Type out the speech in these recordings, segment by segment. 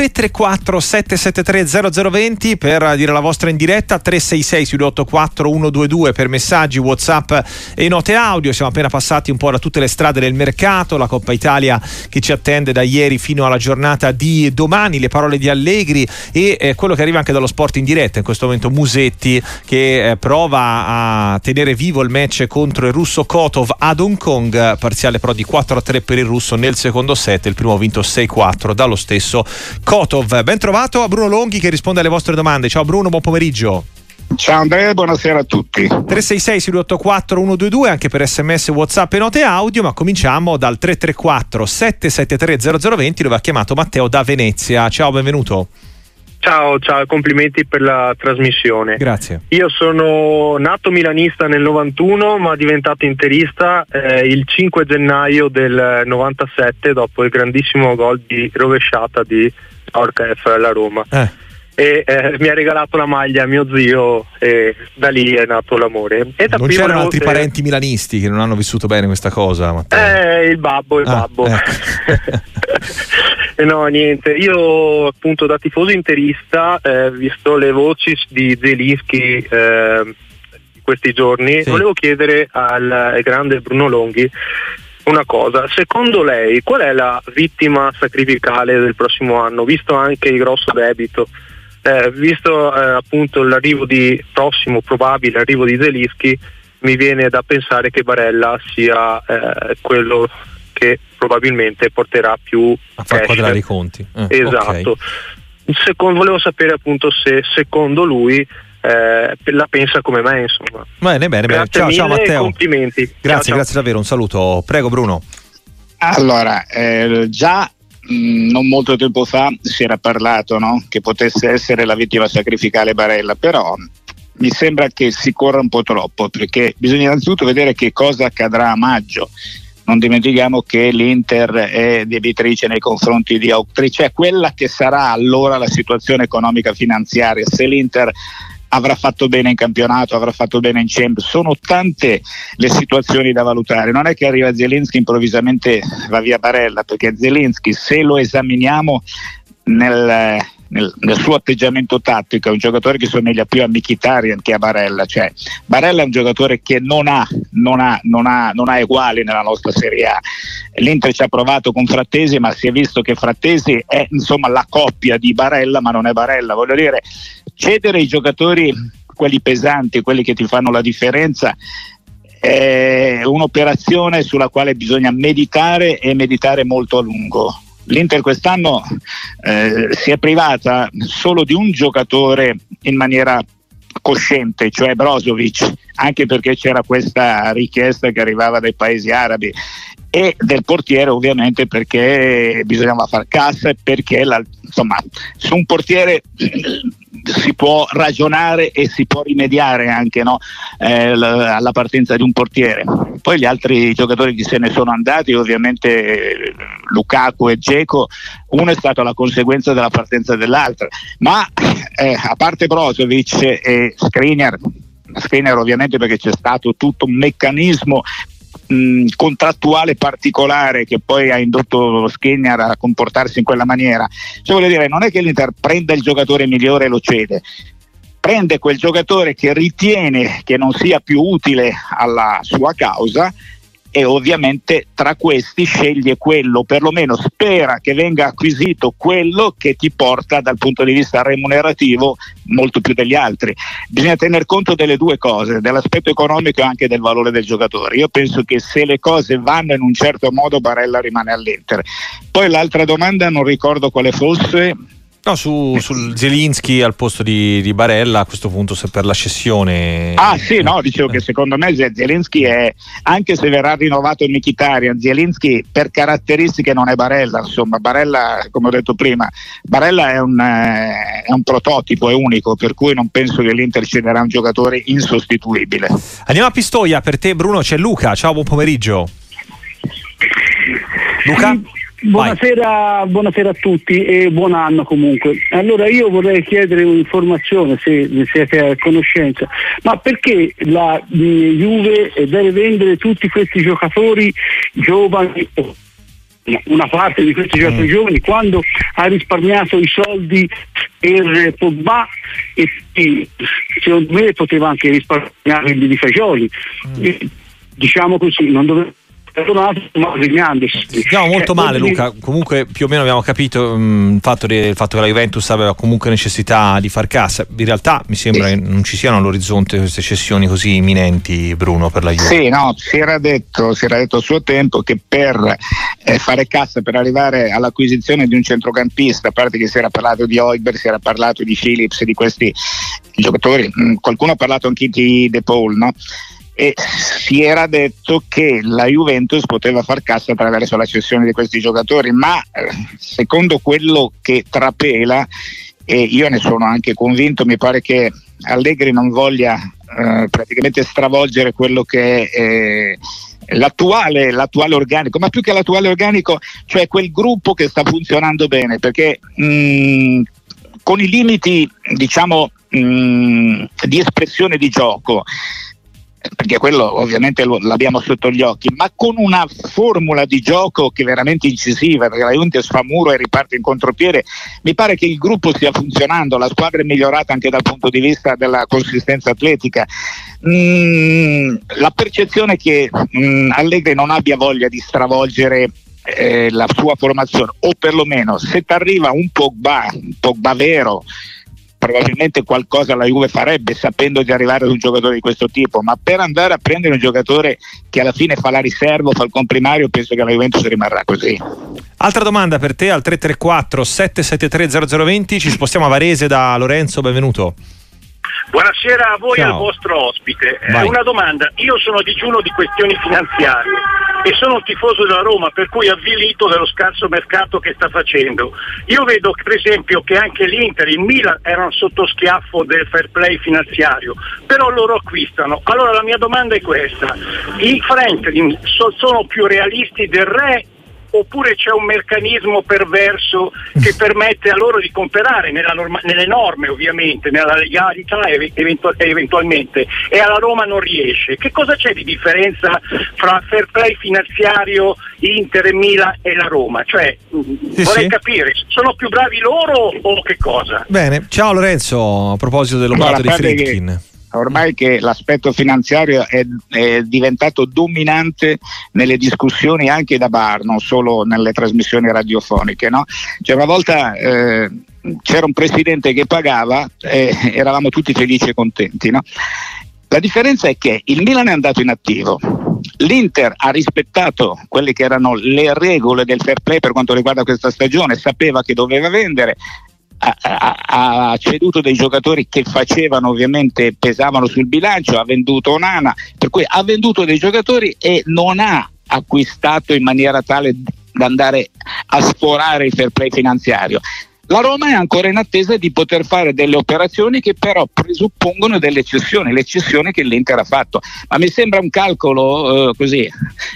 334 773 0020 per dire la vostra in diretta, 366 284 122 per messaggi, whatsapp e note audio. Siamo appena passati un po' da tutte le strade del mercato, la Coppa Italia che ci attende da ieri fino alla giornata di domani, le parole di Allegri e eh, quello che arriva anche dallo sport in diretta, in questo momento Musetti che eh, prova a tenere vivo il match contro il russo Kotov ad Hong Kong, parziale però di 4-3 per il russo nel secondo set, il primo vinto 6-4 dallo stesso Kotov. Ben trovato a Bruno Longhi che risponde alle vostre domande. Ciao Bruno, buon pomeriggio. Ciao Andrea, buonasera a tutti. 366 684 122 anche per sms, whatsapp e note audio, ma cominciamo dal 334 773 0020 dove ha chiamato Matteo da Venezia. Ciao, benvenuto. Ciao, ciao, complimenti per la trasmissione. Grazie. Io sono nato milanista nel 91 ma diventato interista eh, il 5 gennaio del 97 dopo il grandissimo gol di rovesciata di Orca F alla Roma. Eh. E eh, mi ha regalato la maglia mio zio e da lì è nato l'amore. E da non c'erano notte- altri parenti milanisti che non hanno vissuto bene questa cosa, Matteo? Eh, il babbo, il Ah, babbo. Eh, no, niente. Io appunto da tifoso interista, eh, visto le voci di Zelinski eh, di questi giorni, Sì. volevo chiedere al grande Bruno Longhi una cosa. Secondo lei qual è la vittima sacrificale del prossimo anno, visto anche il grosso debito? Eh, visto eh, appunto l'arrivo di prossimo probabile arrivo di Zelinski, mi viene da pensare che Barella sia eh, quello che probabilmente porterà più A far cash. quadrare i conti. Eh, Esatto. ok. Secondo- volevo sapere appunto se secondo lui eh, la pensa come me, insomma. Bene, bene, bene. Ciao, ciao mille Matteo. complimenti. Grazie, Ciao, ciao. grazie davvero, un saluto. Prego Bruno. Allora, eh, già mh, non molto tempo fa si era parlato no? che potesse essere la vittima sacrificale Barella, però mi sembra che si corra un po' troppo perché bisogna innanzitutto vedere che cosa accadrà a maggio. Non dimentichiamo che l'Inter è debitrice nei confronti di Auctrice, cioè quella che sarà allora la situazione economica finanziaria. Se l'Inter avrà fatto bene in campionato, avrà fatto bene in Champions, sono tante le situazioni da valutare. Non è che arriva Zelensky improvvisamente va via Barella, perché Zelensky, se lo esaminiamo nel, nel- nel suo atteggiamento tattico, è un giocatore che somiglia più a Mkhitaryan che a Barella. Cioè, Barella è un giocatore che non ha, non ha, non ha, non ha uguali nella nostra Serie A. L'Inter ci ha provato con Frattesi, ma si è visto che Frattesi è insomma la coppia di Barella, ma non è Barella. Voglio dire, cedere i giocatori, quelli pesanti, quelli che ti fanno la differenza, è un'operazione sulla quale bisogna meditare e meditare molto a lungo. L'Inter quest'anno eh, si è privata solo di un giocatore in maniera cosciente, cioè Brozovic, anche perché c'era questa richiesta che arrivava dai paesi arabi e del portiere ovviamente perché bisognava far cassa e perché la- insomma su un portiere si può ragionare e si può rimediare anche no, eh, alla partenza di un portiere. Poi gli altri giocatori che se ne sono andati, ovviamente Lukaku e Dzeko, uno è stato la conseguenza della partenza dell'altro, ma eh, a parte Brozovic e Skriniar, Skriniar ovviamente perché c'è stato tutto un meccanismo mh, contrattuale particolare che poi ha indotto Skriniar a comportarsi in quella maniera. Cioè voglio dire, non è che l'Inter prenda il giocatore migliore e lo cede, prende quel giocatore che ritiene che non sia più utile alla sua causa e ovviamente tra questi sceglie quello, perlomeno spera che venga acquisito quello che ti porta dal punto di vista remunerativo molto più degli altri. Bisogna tener conto delle due cose, dell'aspetto economico e anche del valore del giocatore. Io penso che se le cose vanno in un certo modo Barella rimane all'Inter. Poi l'altra domanda non ricordo quale fosse. No, su, sul Zelinski al posto di, di Barella a questo punto se per la cessione. Ah sì, no, dicevo che secondo me Zelensky è, anche se verrà rinnovato il Mkhitaryan, Zelensky per caratteristiche non è Barella, insomma, Barella, come ho detto prima, Barella è un, eh, è un prototipo, è unico, per cui non penso che l'Inter cederà un giocatore insostituibile. Andiamo a Pistoia, per te Bruno c'è Luca, ciao, buon pomeriggio. Luca? Buonasera, buonasera a tutti e buon anno comunque. Allora io vorrei chiedere un'informazione se ne siete a conoscenza, ma perché la mh, Juve deve vendere tutti questi giocatori giovani una parte di questi giocatori mm. giovani quando ha risparmiato i soldi per Pogba e secondo me poteva anche risparmiare di fagioli. Mm. Diciamo così, non doveva perdonato ma segnandosi. Stiamo molto male Luca, comunque più o meno abbiamo capito mh, mm, il, fatto di, il, fatto che la Juventus aveva comunque necessità di far cassa, in realtà mi sembra sì. che non ci siano all'orizzonte queste cessioni così imminenti Bruno per la Juventus. Sì, no, si era detto, si era detto a suo tempo che per eh, fare cassa, per arrivare all'acquisizione di un centrocampista, a parte che si era parlato di Oiber, si era parlato di Phillips, di questi giocatori, mh, mm, qualcuno ha parlato anche di De Paul, no? E si era detto che la Juventus poteva far cassa attraverso la cessione di questi giocatori, ma eh, secondo quello che trapela, e io ne sono anche convinto, mi pare che Allegri non voglia eh, praticamente stravolgere quello che è eh, l'attuale, l'attuale, organico, ma più che l'attuale organico, cioè quel gruppo che sta funzionando bene, perché mh, mm, con i limiti diciamo mh, mm, di espressione di gioco perché quello ovviamente lo, l'abbiamo sotto gli occhi, ma con una formula di gioco che è veramente incisiva, perché la Juventus fa muro e riparte in contropiede, mi pare che il gruppo stia funzionando, la squadra è migliorata anche dal punto di vista della consistenza atletica. Mm, la percezione che mm, Allegri non abbia voglia di stravolgere eh, la sua formazione, o perlomeno se ti arriva un Pogba, un Pogba vero, probabilmente qualcosa la Juve farebbe sapendo di arrivare ad un giocatore di questo tipo, ma per andare a prendere un giocatore che alla fine fa la riserva, fa il comprimario, penso che la Juventus rimarrà così. Altra domanda per te al 334 773 0020, ci spostiamo a Varese da Lorenzo, benvenuto. Buonasera a voi e al vostro ospite. Eh, una domanda, io sono digiuno di questioni finanziarie e sono un tifoso della Roma, per cui avvilito dello scarso mercato che sta facendo. Io vedo per esempio che anche l'Inter il Milan erano sotto schiaffo del fair play finanziario, però loro acquistano. Allora la mia domanda è questa, i Franklin so, sono più realisti del Re oppure c'è un meccanismo perverso che permette a loro di comprare norma, nelle norme ovviamente, nella legalità eventu- eventualmente e alla Roma non riesce. Che cosa c'è di differenza fra fair play finanziario Inter e Milan e la Roma? Cioè, sì, vorrei sì. capire, sono più bravi loro o che cosa? Bene, ciao Lorenzo, a proposito dell'operato di Fritkin ormai che l'aspetto finanziario è, è, diventato dominante nelle discussioni anche da bar, non solo nelle trasmissioni radiofoniche. No? Cioè una volta eh, c'era un presidente che pagava e eravamo tutti felici e contenti. No? La differenza è che il Milan è andato in attivo, l'Inter ha rispettato quelle che erano le regole del fair play per quanto riguarda questa stagione, sapeva che doveva vendere, ha, ha, ceduto dei giocatori che facevano ovviamente pesavano sul bilancio, ha venduto Onana, per cui ha venduto dei giocatori e non ha acquistato in maniera tale da andare a sforare il fair play finanziario. La Roma è ancora in attesa di poter fare delle operazioni che però presuppongono delle cessioni, le cessioni che l'Inter ha fatto. Ma mi sembra un calcolo eh, così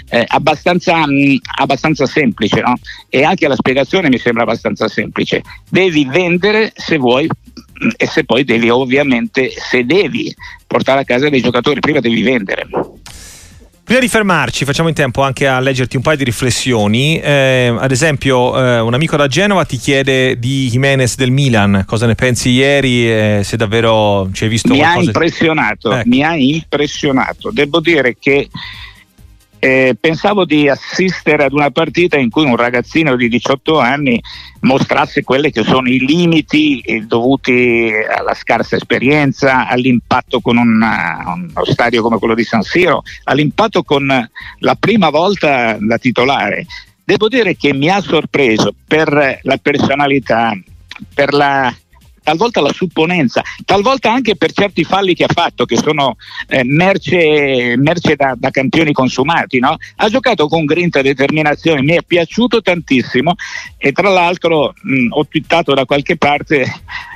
eh, abbastanza, mh, mm, abbastanza, semplice no? e anche la spiegazione mi sembra abbastanza semplice. Devi vendere se vuoi mh, mm, e se poi devi ovviamente, se devi portare a casa dei giocatori, prima devi vendere. Prima di fermarci, facciamo in tempo anche a leggerti un paio di riflessioni. Eh, ad esempio, eh, un amico da Genova ti chiede di Jimenez del Milan, cosa ne pensi ieri? Eh, se davvero ci hai visto mi qualcosa? Ha impressionato, ecco. Mi ha impressionato. Devo dire che eh, pensavo di assistere ad una partita in cui un ragazzino di 18 anni mostrasse quelli che sono i limiti eh, dovuti alla scarsa esperienza, all'impatto con una, uno stadio come quello di San Siro, all'impatto con la prima volta da titolare. Devo dire che mi ha sorpreso per la personalità, per la talvolta la supponenza, talvolta anche per certi falli che ha fatto, che sono eh, merce, merce da, da, campioni consumati. No? Ha giocato con grinta e determinazione, mi è piaciuto tantissimo e tra l'altro mh, ho twittato da qualche parte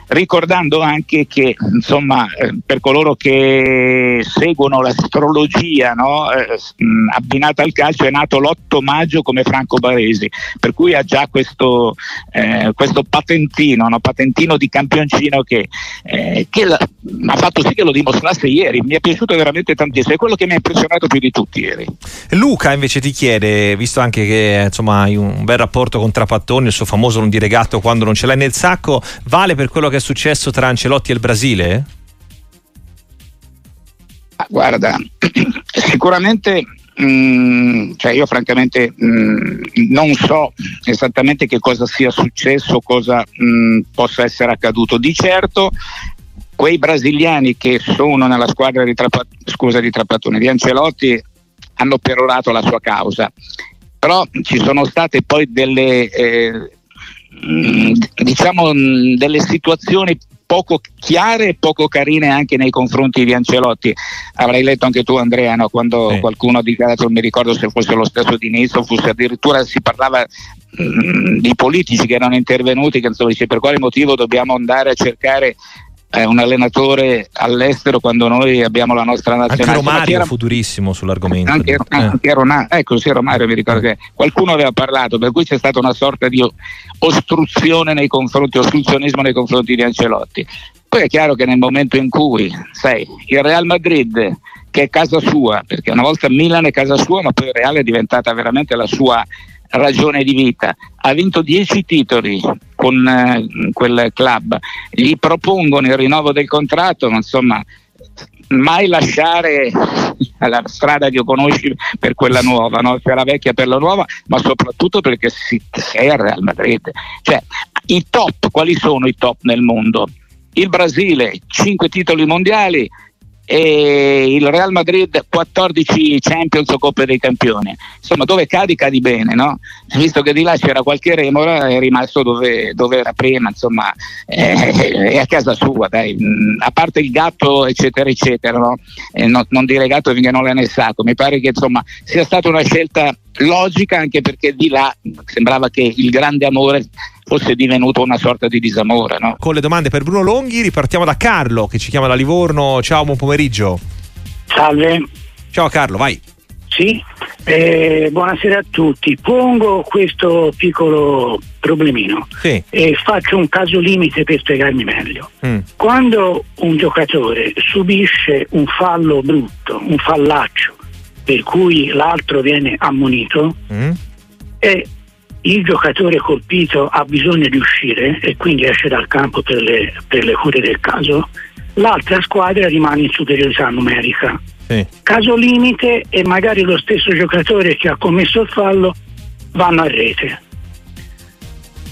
ricordando anche che insomma eh, per coloro che seguono l'astrologia no, eh, abbinata al calcio è nato l'8 maggio come Franco Baresi per cui ha già questo, eh, questo patentino, no, patentino di campione campioncino che, eh, che la, ha fatto sì che lo dimostrasse ieri. Mi è piaciuto veramente tantissimo, è quello che mi ha impressionato più di tutti ieri. Luca invece ti chiede, visto anche che insomma, hai un bel rapporto con Trapattoni, il suo famoso non dire gatto quando non ce l'hai nel sacco, vale per quello che è successo tra Ancelotti e il Brasile? Ah, guarda, sicuramente Mm, cioè io francamente mm, non so esattamente che cosa sia successo, cosa mm, possa essere accaduto. Di certo quei brasiliani che sono nella squadra di, Trapa, scusa, di Trapattoni, di Ancelotti, hanno perorato la sua causa. Però ci sono state poi delle, eh, diciamo, delle situazioni poco chiare e poco carine anche nei confronti di Ancelotti. Avrai letto anche tu Andrea, no? quando sì. qualcuno ha dichiarato, non mi ricordo se fosse lo stesso di inizio, fosse addirittura si parlava mh, mm, di politici che erano intervenuti, che insomma, dice per quale motivo dobbiamo andare a cercare è un allenatore all'estero quando noi abbiamo la nostra nazionale. Anche Romario era, futurissimo sull'argomento. Anche, eh. anche Romario, ecco sì Romario mi ricordo che qualcuno aveva parlato, per cui c'è stata una sorta di ostruzione nei confronti, ostruzionismo nei confronti di Ancelotti. Poi è chiaro che nel momento in cui, sai, il Real Madrid che è casa sua, perché una volta Milan è casa sua, ma poi il Real è diventata veramente la sua ragione di vita. Ha vinto 10 titoli con eh, quel club, gli propongono il rinnovo del contratto, insomma, mai lasciare la strada che conosci per quella nuova, no? cioè la vecchia per la nuova, ma soprattutto perché si, sei al Real Madrid. Cioè, i top, quali sono i top nel mondo? Il Brasile, 5 titoli mondiali, e il Real Madrid 14 Champions o Coppe dei Campioni. Insomma, dove cadi, cadi bene, no? Visto che di là c'era qualche remora, è rimasto dove, dove era prima, insomma, eh, è a casa sua, dai. Mm, a parte il gatto, eccetera, eccetera, no? Eh, no, non dire gatto finché non l'è nel sacco. Mi pare che insomma sia stata una scelta logica anche perché di là sembrava che il grande amore fosse divenuto una sorta di disamore. No? Con le domande per Bruno Longhi ripartiamo da Carlo che ci chiama da Livorno. Ciao, buon pomeriggio. Salve. Ciao Carlo, vai. Sì, eh, buonasera a tutti. Pongo questo piccolo problemino sì. e faccio un caso limite per spiegarmi meglio. Mm. Quando un giocatore subisce un fallo brutto, un fallaccio, per cui l'altro viene ammonito, mm. è il giocatore colpito ha bisogno di uscire e quindi esce dal campo per le, per le cure del caso, l'altra squadra rimane in superiorità numerica. Sì. Caso limite e magari lo stesso giocatore che ha commesso il fallo vanno a rete.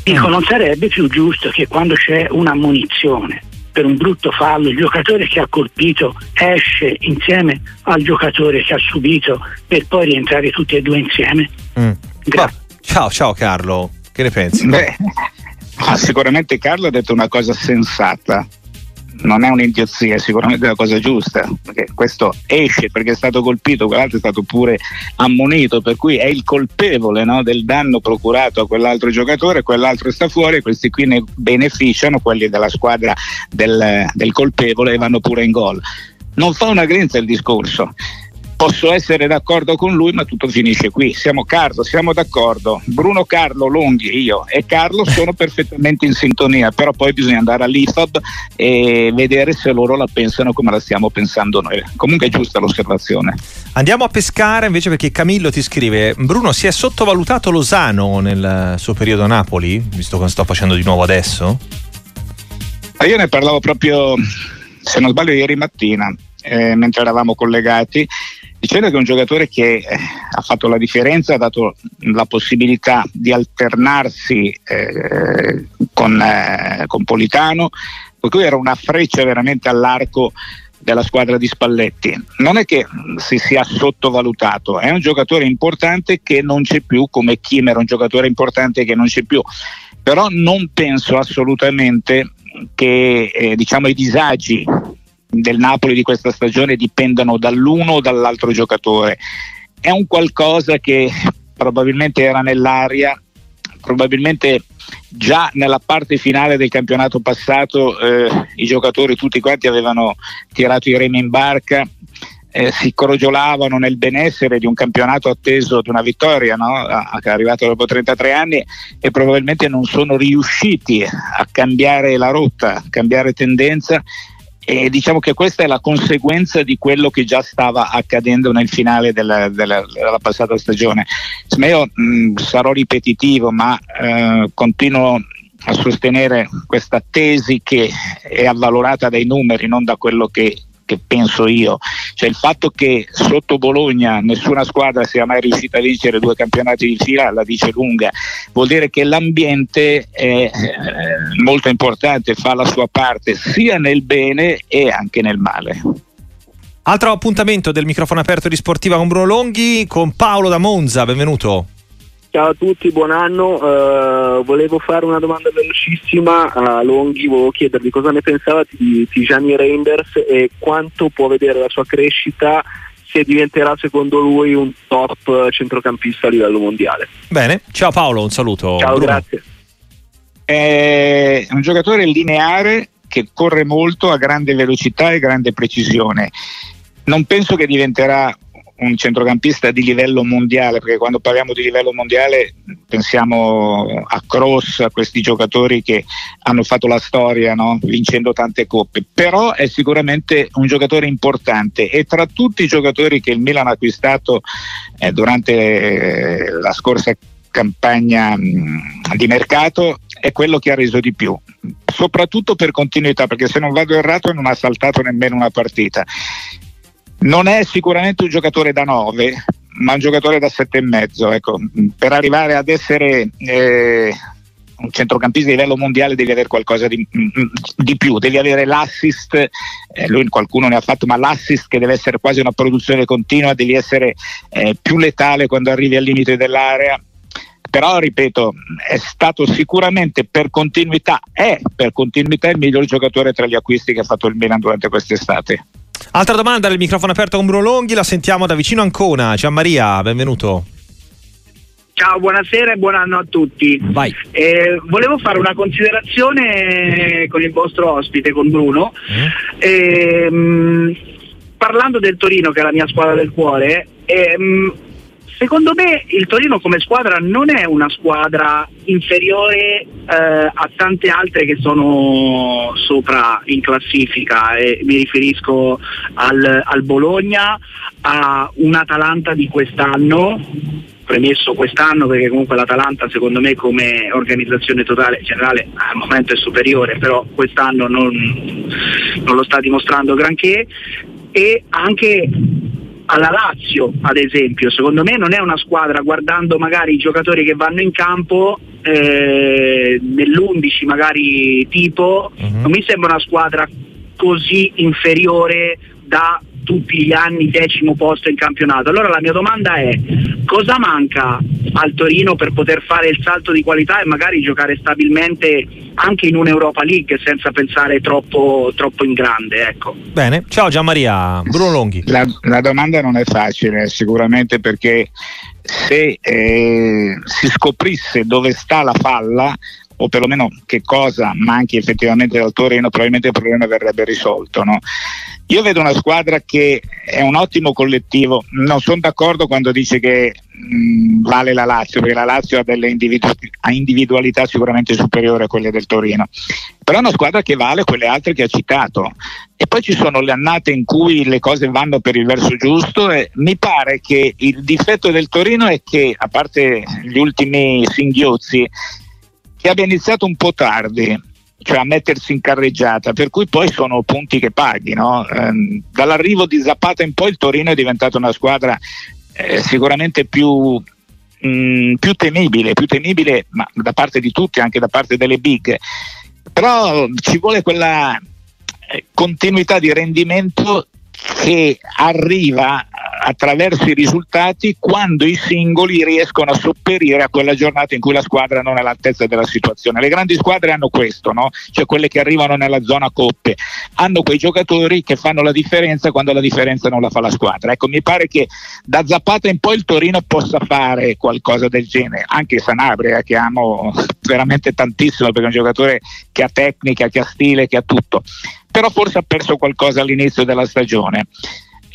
Dico, mm. non sarebbe più giusto che quando c'è un'ammonizione per un brutto fallo il giocatore che ha colpito esce insieme al giocatore che ha subito per poi rientrare tutti e due insieme? Mm. Grazie. Ciao, ciao Carlo, che ne pensi? Beh, sicuramente Carlo ha detto una cosa sensata, non è un'idiozia, è sicuramente una cosa giusta, perché questo esce perché è stato colpito, quell'altro è stato pure ammonito, per cui è il colpevole no, del danno procurato a quell'altro giocatore, quell'altro sta fuori, questi qui ne beneficiano, quelli della squadra del, del colpevole e vanno pure in gol. Non fa una grinza il discorso posso essere d'accordo con lui, ma tutto finisce qui. Siamo Carlo, siamo d'accordo. Bruno Carlo, Longhi, io e Carlo sono perfettamente in sintonia, però poi bisogna andare all'IFAB e vedere se loro la pensano come la stiamo pensando noi. Comunque è giusta l'osservazione. Andiamo a pescare invece perché Camillo ti scrive: Bruno, si è sottovalutato Lozano nel suo periodo a Napoli, visto che sto facendo di nuovo adesso? Io ne parlavo proprio, se non sbaglio, ieri mattina. Eh, mentre eravamo collegati dicendo che è un giocatore che eh, ha fatto la differenza, ha dato la possibilità di alternarsi eh, con, eh, con, Politano, per cui era una freccia veramente all'arco della squadra di Spalletti. Non è che si sia sottovalutato, è un giocatore importante che non c'è più, come Kim era un giocatore importante che non c'è più, però non penso assolutamente che eh, diciamo, i disagi del Napoli di questa stagione dipendano dall'uno o dall'altro giocatore. È un qualcosa che probabilmente era nell'aria, probabilmente già nella parte finale del campionato passato eh, i giocatori tutti quanti avevano tirato i remi in barca. eh, si crogiolavano nel benessere di un campionato atteso di una vittoria, no? che arrivato dopo 33 anni e probabilmente non sono riusciti a cambiare la rotta, a cambiare tendenza e diciamo che questa è la conseguenza di quello che già stava accadendo nel finale della, della, della passata stagione. Io mh, sarò ripetitivo, ma eh, continuo a sostenere questa tesi che è avvalorata dai numeri, non da quello che che penso io, cioè il fatto che sotto Bologna nessuna squadra sia mai riuscita a vincere due campionati di fila la dice lunga, vuol dire che l'ambiente è eh, molto importante, fa la sua parte sia nel bene e anche nel male. Altro appuntamento del microfono aperto di Sportiva con Bruno Longhi con Paolo da Monza, benvenuto. Ciao a tutti, buon anno. Uh, volevo fare una domanda velocissima a Longhi, volevo chiedervi cosa ne pensava di Tijani Reinders e quanto può vedere la sua crescita se diventerà secondo lui un top centrocampista a livello mondiale. Bene, ciao Paolo, un saluto. Ciao, Bruno. grazie. È un giocatore lineare che corre molto a grande velocità e grande precisione. Non penso che diventerà un centrocampista di livello mondiale, perché quando parliamo di livello mondiale pensiamo a Cross, a questi giocatori che hanno fatto la storia no? vincendo tante coppe, però è sicuramente un giocatore importante e tra tutti i giocatori che il Milan ha acquistato eh, durante eh, la scorsa campagna mh, di mercato è quello che ha reso di più, soprattutto per continuità, perché se non vado errato non ha saltato nemmeno una partita non è sicuramente un giocatore da 9, ma un giocatore da 7,5. Ecco. Per arrivare ad essere eh, un centrocampista di livello mondiale devi avere qualcosa di, di più, devi avere l'assist, eh, lui qualcuno ne ha fatto, ma l'assist che deve essere quasi una produzione continua, devi essere eh, più letale quando arrivi al limite dell'area. Però ripeto, è stato sicuramente per continuità, è per continuità il miglior giocatore tra gli acquisti che ha fatto il Milan durante quest'estate. Altra domanda del microfono aperto con Bruno Longhi, la sentiamo da vicino Ancona. Ciao Maria, benvenuto. Ciao, buonasera e buon anno a tutti. Eh, volevo fare una considerazione con il vostro ospite, con Bruno. Mm. Eh, parlando del Torino, che è la mia squadra del cuore, ehm, Secondo me il Torino come squadra non è una squadra inferiore eh, a tante altre che sono sopra in classifica e mi riferisco al, al Bologna, a un Atalanta di quest'anno premesso quest'anno perché comunque l'Atalanta secondo me come organizzazione totale generale al momento è superiore però quest'anno non, non lo sta dimostrando granché. E anche alla Lazio, ad esempio, secondo me non è una squadra guardando magari i giocatori che vanno in campo eh, nell'11 magari tipo, uh-huh. non mi sembra una squadra così inferiore da tutti gli anni decimo posto in campionato. Allora la mia domanda è cosa manca al Torino per poter fare il salto di qualità e magari giocare stabilmente anche in un'Europa League senza pensare troppo, troppo in grande? Ecco. Bene, ciao Gianmaria, Bruno Longhi. La, la domanda non è facile, sicuramente perché se eh, si scoprisse dove sta la falla o perlomeno che cosa manchi effettivamente dal Torino, probabilmente il problema verrebbe risolto. No? Io vedo una squadra che è un ottimo collettivo, non sono d'accordo quando dice che mh, vale la Lazio, perché la Lazio ha delle individu- ha individualità sicuramente superiori a quelle del Torino, però è una squadra che vale quelle altre che ha citato. E poi ci sono le annate in cui le cose vanno per il verso giusto e mi pare che il difetto del Torino è che, a parte gli ultimi singhiozzi, che abbia iniziato un po' tardi, cioè a mettersi in carreggiata, per cui poi sono punti che paghi. No? Eh, dall'arrivo di Zapata in poi il Torino è diventato una squadra eh, sicuramente più, mh, mm, più, temibile, più temibile ma da parte di tutti, anche da parte delle big. Però ci vuole quella eh, continuità di rendimento che arriva attraverso i risultati quando i singoli riescono a sopperire a quella giornata in cui la squadra non è all'altezza della situazione. Le grandi squadre hanno questo, no? cioè quelle che arrivano nella zona coppe, hanno quei giocatori che fanno la differenza quando la differenza non la fa la squadra. Ecco, mi pare che da Zapata in poi il Torino possa fare qualcosa del genere, anche Sanabria che amo veramente tantissimo perché è un giocatore che ha tecnica, che ha stile, che ha tutto però forse ha perso qualcosa all'inizio della stagione.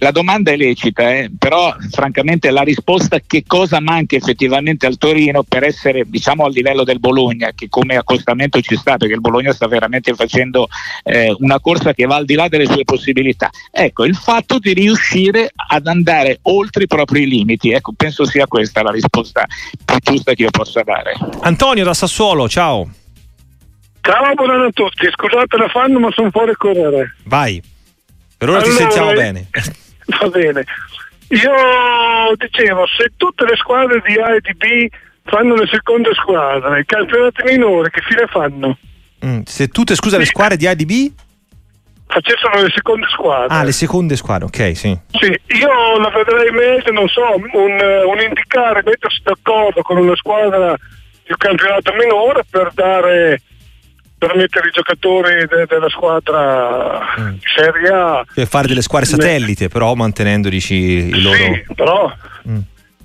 La domanda è lecita, eh, però francamente la risposta che cosa manca effettivamente al Torino per essere diciamo al livello del Bologna, che come accostamento ci sta, perché il Bologna sta veramente facendo eh, una corsa che va al di là delle sue possibilità. Ecco, il fatto di riuscire ad andare oltre i propri limiti, ecco, penso sia questa la risposta più giusta che io possa dare. Antonio da Sassuolo, ciao. Ciao, buonanotte a tutti. Scusate la fanno, ma sono fuori a correre. Vai. Per ora allora, ti sentiamo bene. Va bene. Io dicevo, se tutte le squadre di A e di B fanno le seconde squadre, i campionati minori che fine fanno? Mm, se tutte, scusa, le squadre di A e di B? Facessero le seconde squadre. Ah, le seconde squadre, ok, sì. Sì, io la vedrei meglio, non so, un, un indicare, mettersi d'accordo con una squadra di un campionato minore per dare per mettere i giocatori de- della squadra mm. Serie A. Per fare delle squadre satellite, però mantenendo dici, i loro... Sì, però... Mm.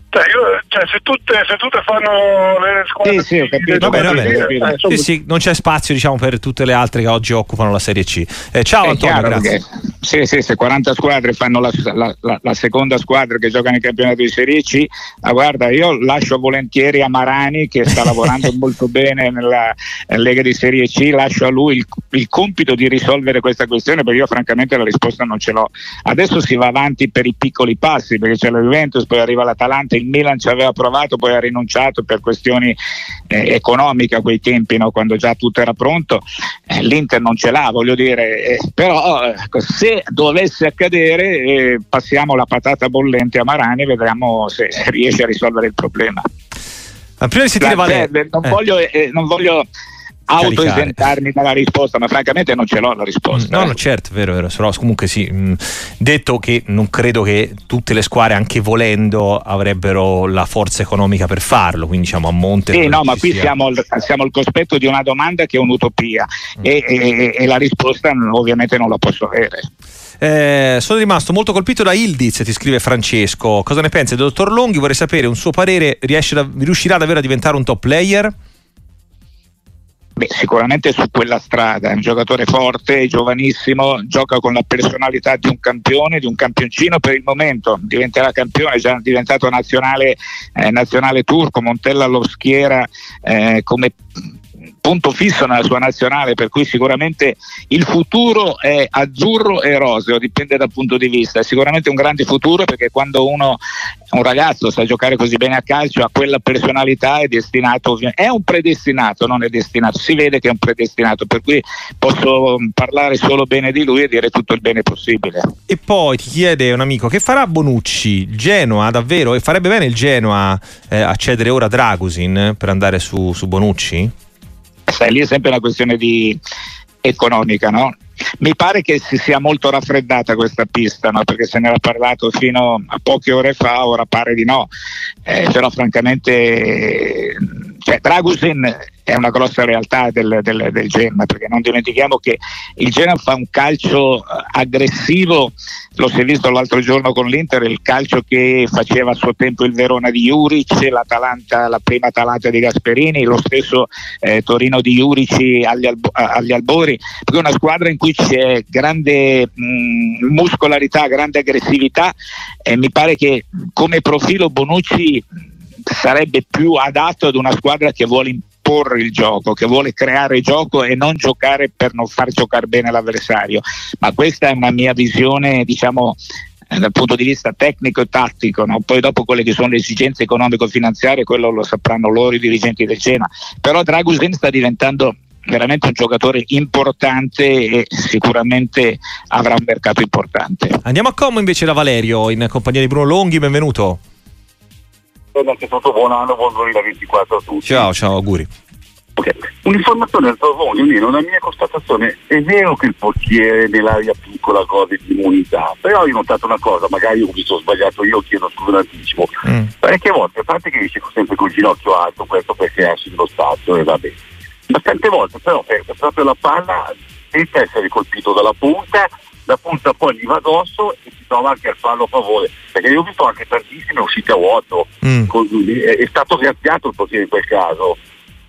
Cioè, io, cioè, se, tutte, se, tutte, fanno le squadre sì, sì, ho capito, vabbè, vabbè. Eh, sì, sì, non c'è spazio diciamo, per tutte le altre che oggi occupano la Serie C. Eh, ciao È Antonio grazie. sì, sì, se 40 squadre fanno la, la, la, la, seconda squadra che gioca nel campionato di Serie C ah, guarda io lascio volentieri a Marani che sta lavorando molto bene nella Lega di Serie C lascio a lui il, il compito di risolvere questa questione perché io francamente la risposta non ce l'ho. Adesso si va avanti per i piccoli passi perché c'è la Juventus poi arriva l'Atalanta il il Milan ci aveva provato, poi ha rinunciato per questioni eh, economiche a quei tempi, no? quando già tutto era pronto, eh, l'Inter non ce l'ha, voglio dire, eh, però ecco, se dovesse accadere eh, passiamo la patata bollente a Marani e vedremo se riesce a risolvere il problema. Ma prima di sentire Valerio, non, voglio, eh, non voglio autoesentarmi dalla risposta, ma francamente non ce l'ho la risposta. No, no, certo, vero, vero. Però comunque sì, mh, mm, detto che non credo che tutte le squadre, anche volendo, avrebbero la forza economica per farlo, quindi diciamo a monte. Sì, no, ma qui sia... siamo, al, siamo, al, cospetto di una domanda che è un'utopia mm. e, e, e, la risposta ovviamente non la posso avere. Eh, sono rimasto molto colpito da Ildiz, ti scrive Francesco. Cosa ne pensi, dottor Longhi? Vorrei sapere un suo parere, da, riuscirà davvero a diventare un top player? Beh, sicuramente su quella strada, è un giocatore forte, giovanissimo, gioca con la personalità di un campione, di un campioncino. Per il momento, diventerà campione, è già diventato nazionale, eh, nazionale turco, Montella lo schiera eh, come punto fisso nella sua nazionale, per cui sicuramente il futuro è azzurro e roseo, dipende dal punto di vista. È sicuramente un grande futuro perché quando uno, un ragazzo, sa giocare così bene a calcio, ha quella personalità, è destinato, è un predestinato, non è destinato, si vede che è un predestinato, per cui posso parlare solo bene di lui e dire tutto il bene possibile. E poi ti chiede un amico, che farà Bonucci? Genoa davvero? E farebbe bene il Genoa eh, a cedere ora Dragusin per andare su, su Bonucci? Sai, lì è sempre una questione di economica, no? Mi pare che si sia molto raffreddata questa pista, no? perché se ne era parlato fino a poche ore fa, ora pare di no, eh, però francamente cioè, Dragusin è una grossa realtà del, del, del Genoa, perché non dimentichiamo che il Genoa fa un calcio eh, aggressivo, lo si è visto l'altro giorno con l'Inter, il calcio che faceva a suo tempo il Verona di Juric, la prima Atalanta di Gasperini, lo stesso eh, Torino di Juric agli, albo- agli, albori, perché è una squadra in cui c'è grande mh, mm, muscolarità, grande aggressività e mi pare che come profilo Bonucci sarebbe più adatto ad una squadra che vuole imporre il gioco, che vuole creare gioco e non giocare per non far giocare bene l'avversario. Ma questa è una mia visione, diciamo, eh, dal punto di vista tecnico e tattico, no? poi dopo quelle che sono le esigenze economico-finanziarie, quello lo sapranno loro i dirigenti del Cena. Però Dragusin sta diventando veramente un giocatore importante e sicuramente avrà un mercato importante. Andiamo a Como invece da Valerio in compagnia di Bruno Longhi, benvenuto innanzitutto buon anno, buon 2024 a tutti. Ciao, ciao, auguri. Okay. Un'informazione al Pavone, almeno una mia constatazione, è vero che il portiere nell'area piccola gode di immunità, però ho notato una cosa, magari ho visto sbagliato io, chiedo scusa in anticipo, mm. parecchie volte, a parte che riesce sempre col ginocchio alto, questo perché esce dello spazio e va bene, ma tante volte però perde proprio la palla senza essere colpito dalla punta la punta poi gli va addosso e si trova anche al fallo a favore. Perché io ho visto anche tantissime uscite a vuoto mm. è, è, stato graziato il portiere in quel caso.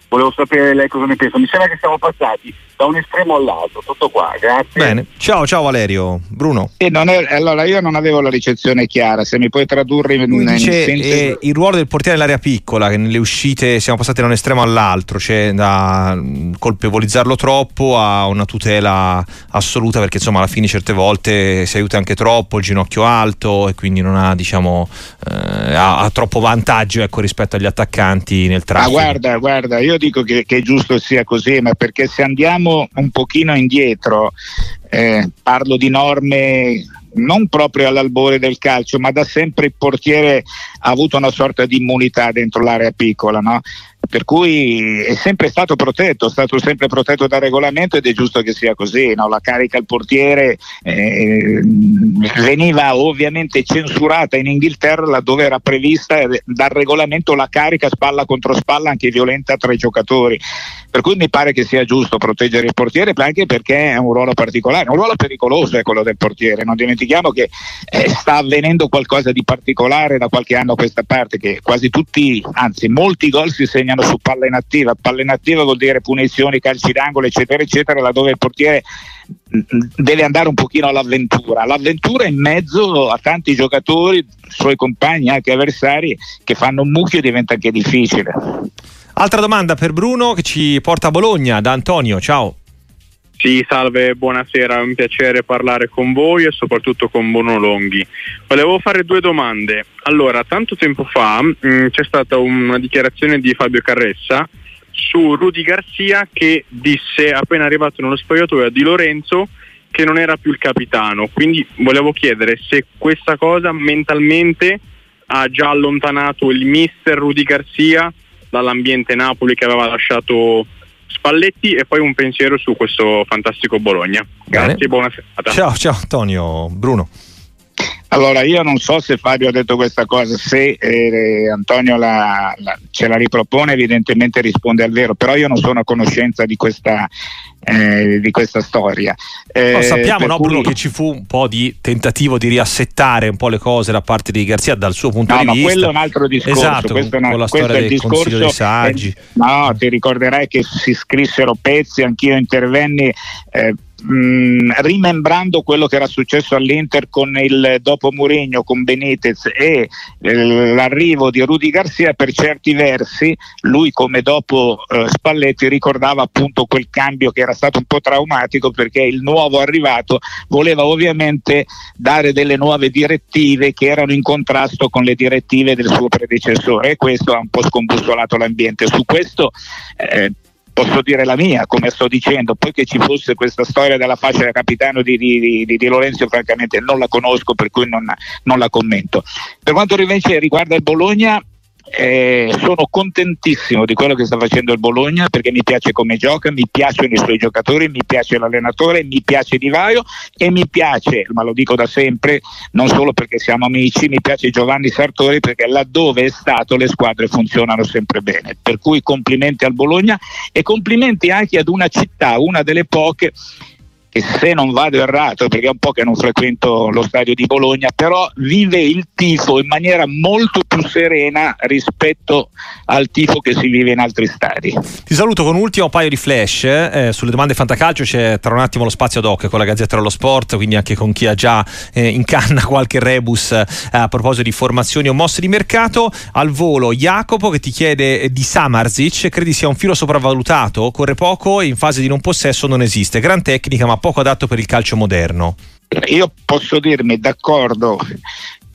Volevo sapere lei cosa ne pensa. Mi sembra che siamo passati da un estremo all'altro, tutto qua, grazie. Bene, ciao ciao Valerio, Bruno. È, allora io non avevo la ricezione chiara, se mi puoi tradurre in, Lui dice, senso... eh, il ruolo del portiere nell'area piccola, che nelle uscite siamo passati da un estremo all'altro, cioè da mm, colpevolizzarlo troppo a una tutela assoluta perché insomma alla fine certe volte si aiuta anche troppo, il ginocchio alto e quindi non ha diciamo eh, ha, ha, troppo vantaggio ecco, rispetto agli attaccanti nel traffico. Ah, guarda, guarda, io dico che, che è giusto sia così, ma perché se andiamo un pochino indietro, eh, parlo di norme non proprio all'albore del calcio, ma da sempre il portiere ha avuto una sorta di immunità dentro l'area piccola, no? per cui è sempre stato protetto, è stato sempre protetto dal regolamento ed è giusto che sia così, no? la carica al portiere eh, veniva ovviamente censurata in Inghilterra laddove era prevista dal regolamento la carica spalla contro spalla anche violenta tra i giocatori, per cui mi pare che sia giusto proteggere il portiere anche perché è un ruolo particolare, un ruolo pericoloso è quello del portiere, non dimentichiamo che eh, sta avvenendo qualcosa di particolare da qualche anno a questa parte, che quasi tutti, anzi molti gol si segnano su palla inattiva. Palla inattiva vuol dire punizioni, calci d'angolo, eccetera, eccetera, laddove il portiere mm, mm, deve andare un pochino all'avventura. L'avventura in mezzo a tanti giocatori, suoi compagni, anche avversari, che fanno un mucchio diventa anche difficile. Altra domanda per Bruno che ci porta a Bologna, da Antonio, ciao. Sì, salve, buonasera, è un piacere parlare con voi e soprattutto con Bruno Longhi. Volevo fare due domande. Allora, tanto tempo fa mh, mm, c'è stata una dichiarazione di Fabio Carressa su Rudy Garcia che disse appena arrivato nello spogliatoio di Lorenzo che non era più il capitano. Quindi volevo chiedere se questa cosa mentalmente ha già allontanato il mister Rudy Garcia dall'ambiente Napoli che aveva lasciato Spalletti e poi un pensiero su questo fantastico Bologna. Grazie, Bene. buona serata. Ciao, ciao Antonio, Bruno. Allora, io non so se Fabio ha detto questa cosa, se eh, Antonio la, la, ce la ripropone evidentemente risponde al vero, però io non sono a conoscenza di questa, eh, di questa storia. Eh, no, sappiamo no, cui... Bruno, che ci fu un po' di tentativo di riassettare un po' le cose da parte di Garzia dal suo punto no, di vista. No, quello è un altro discorso. Esatto, questo, con, una, la storia del discorso, dei saggi. no, ti ricorderai che si scrissero pezzi, anch'io intervenni eh, mh, mm, rimembrando quello che era successo all'Inter con il dopo Mourinho, con Benitez e eh, l'arrivo di Rudy Garcia, per certi versi lui come dopo eh, Spalletti ricordava appunto quel cambio che era stato un po' traumatico perché il nuovo arrivato voleva ovviamente dare delle nuove direttive che erano in contrasto con le direttive del suo predecessore e questo ha un po' scombussolato l'ambiente. Su questo eh, posso dire la mia, come sto dicendo, poi che ci fosse questa storia della fascia da capitano di, di, di, di, Lorenzo, francamente non la conosco, per cui non, non la commento. Per quanto invece riguarda il Bologna, eh, sono contentissimo di quello che sta facendo il Bologna perché mi piace come gioca, mi piacciono i suoi giocatori, mi piace l'allenatore, mi piace Di Vaio e mi piace, ma lo dico da sempre, non solo perché siamo amici, mi piace Giovanni Sartori perché laddove è stato le squadre funzionano sempre bene. Per cui complimenti al Bologna e complimenti anche ad una città, una delle poche che se non vado errato, perché è un po' che non frequento lo stadio di Bologna, però vive il tifo in maniera molto più serena rispetto al tifo che si vive in altri stadi. Ti saluto con un ultimo paio di flash eh, sulle domande fantacalcio, c'è tra un attimo lo spazio ad hoc con la Gazzetta dello Sport, quindi anche con chi ha già eh, in canna qualche rebus eh, a proposito di formazioni o mosse di mercato. Al volo Jacopo che ti chiede di Samarzic, credi sia un filo sopravvalutato? Corre poco e in fase di non possesso non esiste, gran tecnica ma poco adatto per il calcio moderno. Io posso dirmi d'accordo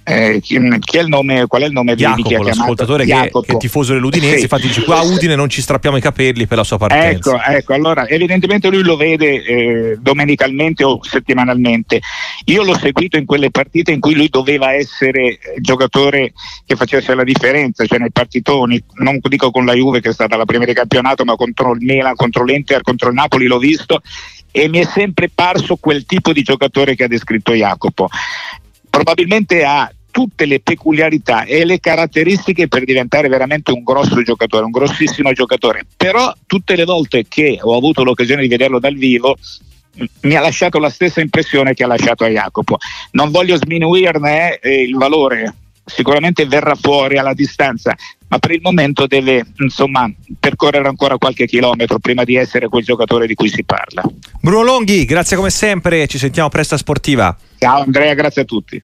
eh, chi, è il nome, qual è il nome Jacopo, di chi l'ascoltatore che, che, è tifoso dell'Udinese, sì. infatti dice qua a Udine non ci strappiamo i capelli per la sua partenza. Ecco, ecco allora evidentemente lui lo vede eh, domenicalmente o settimanalmente. Io l'ho seguito in quelle partite in cui lui doveva essere giocatore che facesse la differenza, cioè nei partitoni, non dico con la Juve che è stata la prima di campionato, ma contro il Milan, contro l'Inter, contro il Napoli l'ho visto e mi è sempre parso quel tipo di giocatore che ha descritto Jacopo probabilmente ha tutte le peculiarità e le caratteristiche per diventare veramente un grosso giocatore, un grossissimo giocatore. Però tutte le volte che ho avuto l'occasione di vederlo dal vivo mi ha lasciato la stessa impressione che ha lasciato a Jacopo. Non voglio sminuirne eh, il valore, sicuramente verrà fuori alla distanza, ma per il momento deve insomma percorrere ancora qualche chilometro prima di essere quel giocatore di cui si parla. Bruno Longhi, grazie come sempre, ci sentiamo presto a Sportiva. Ciao Andrea, grazie a tutti.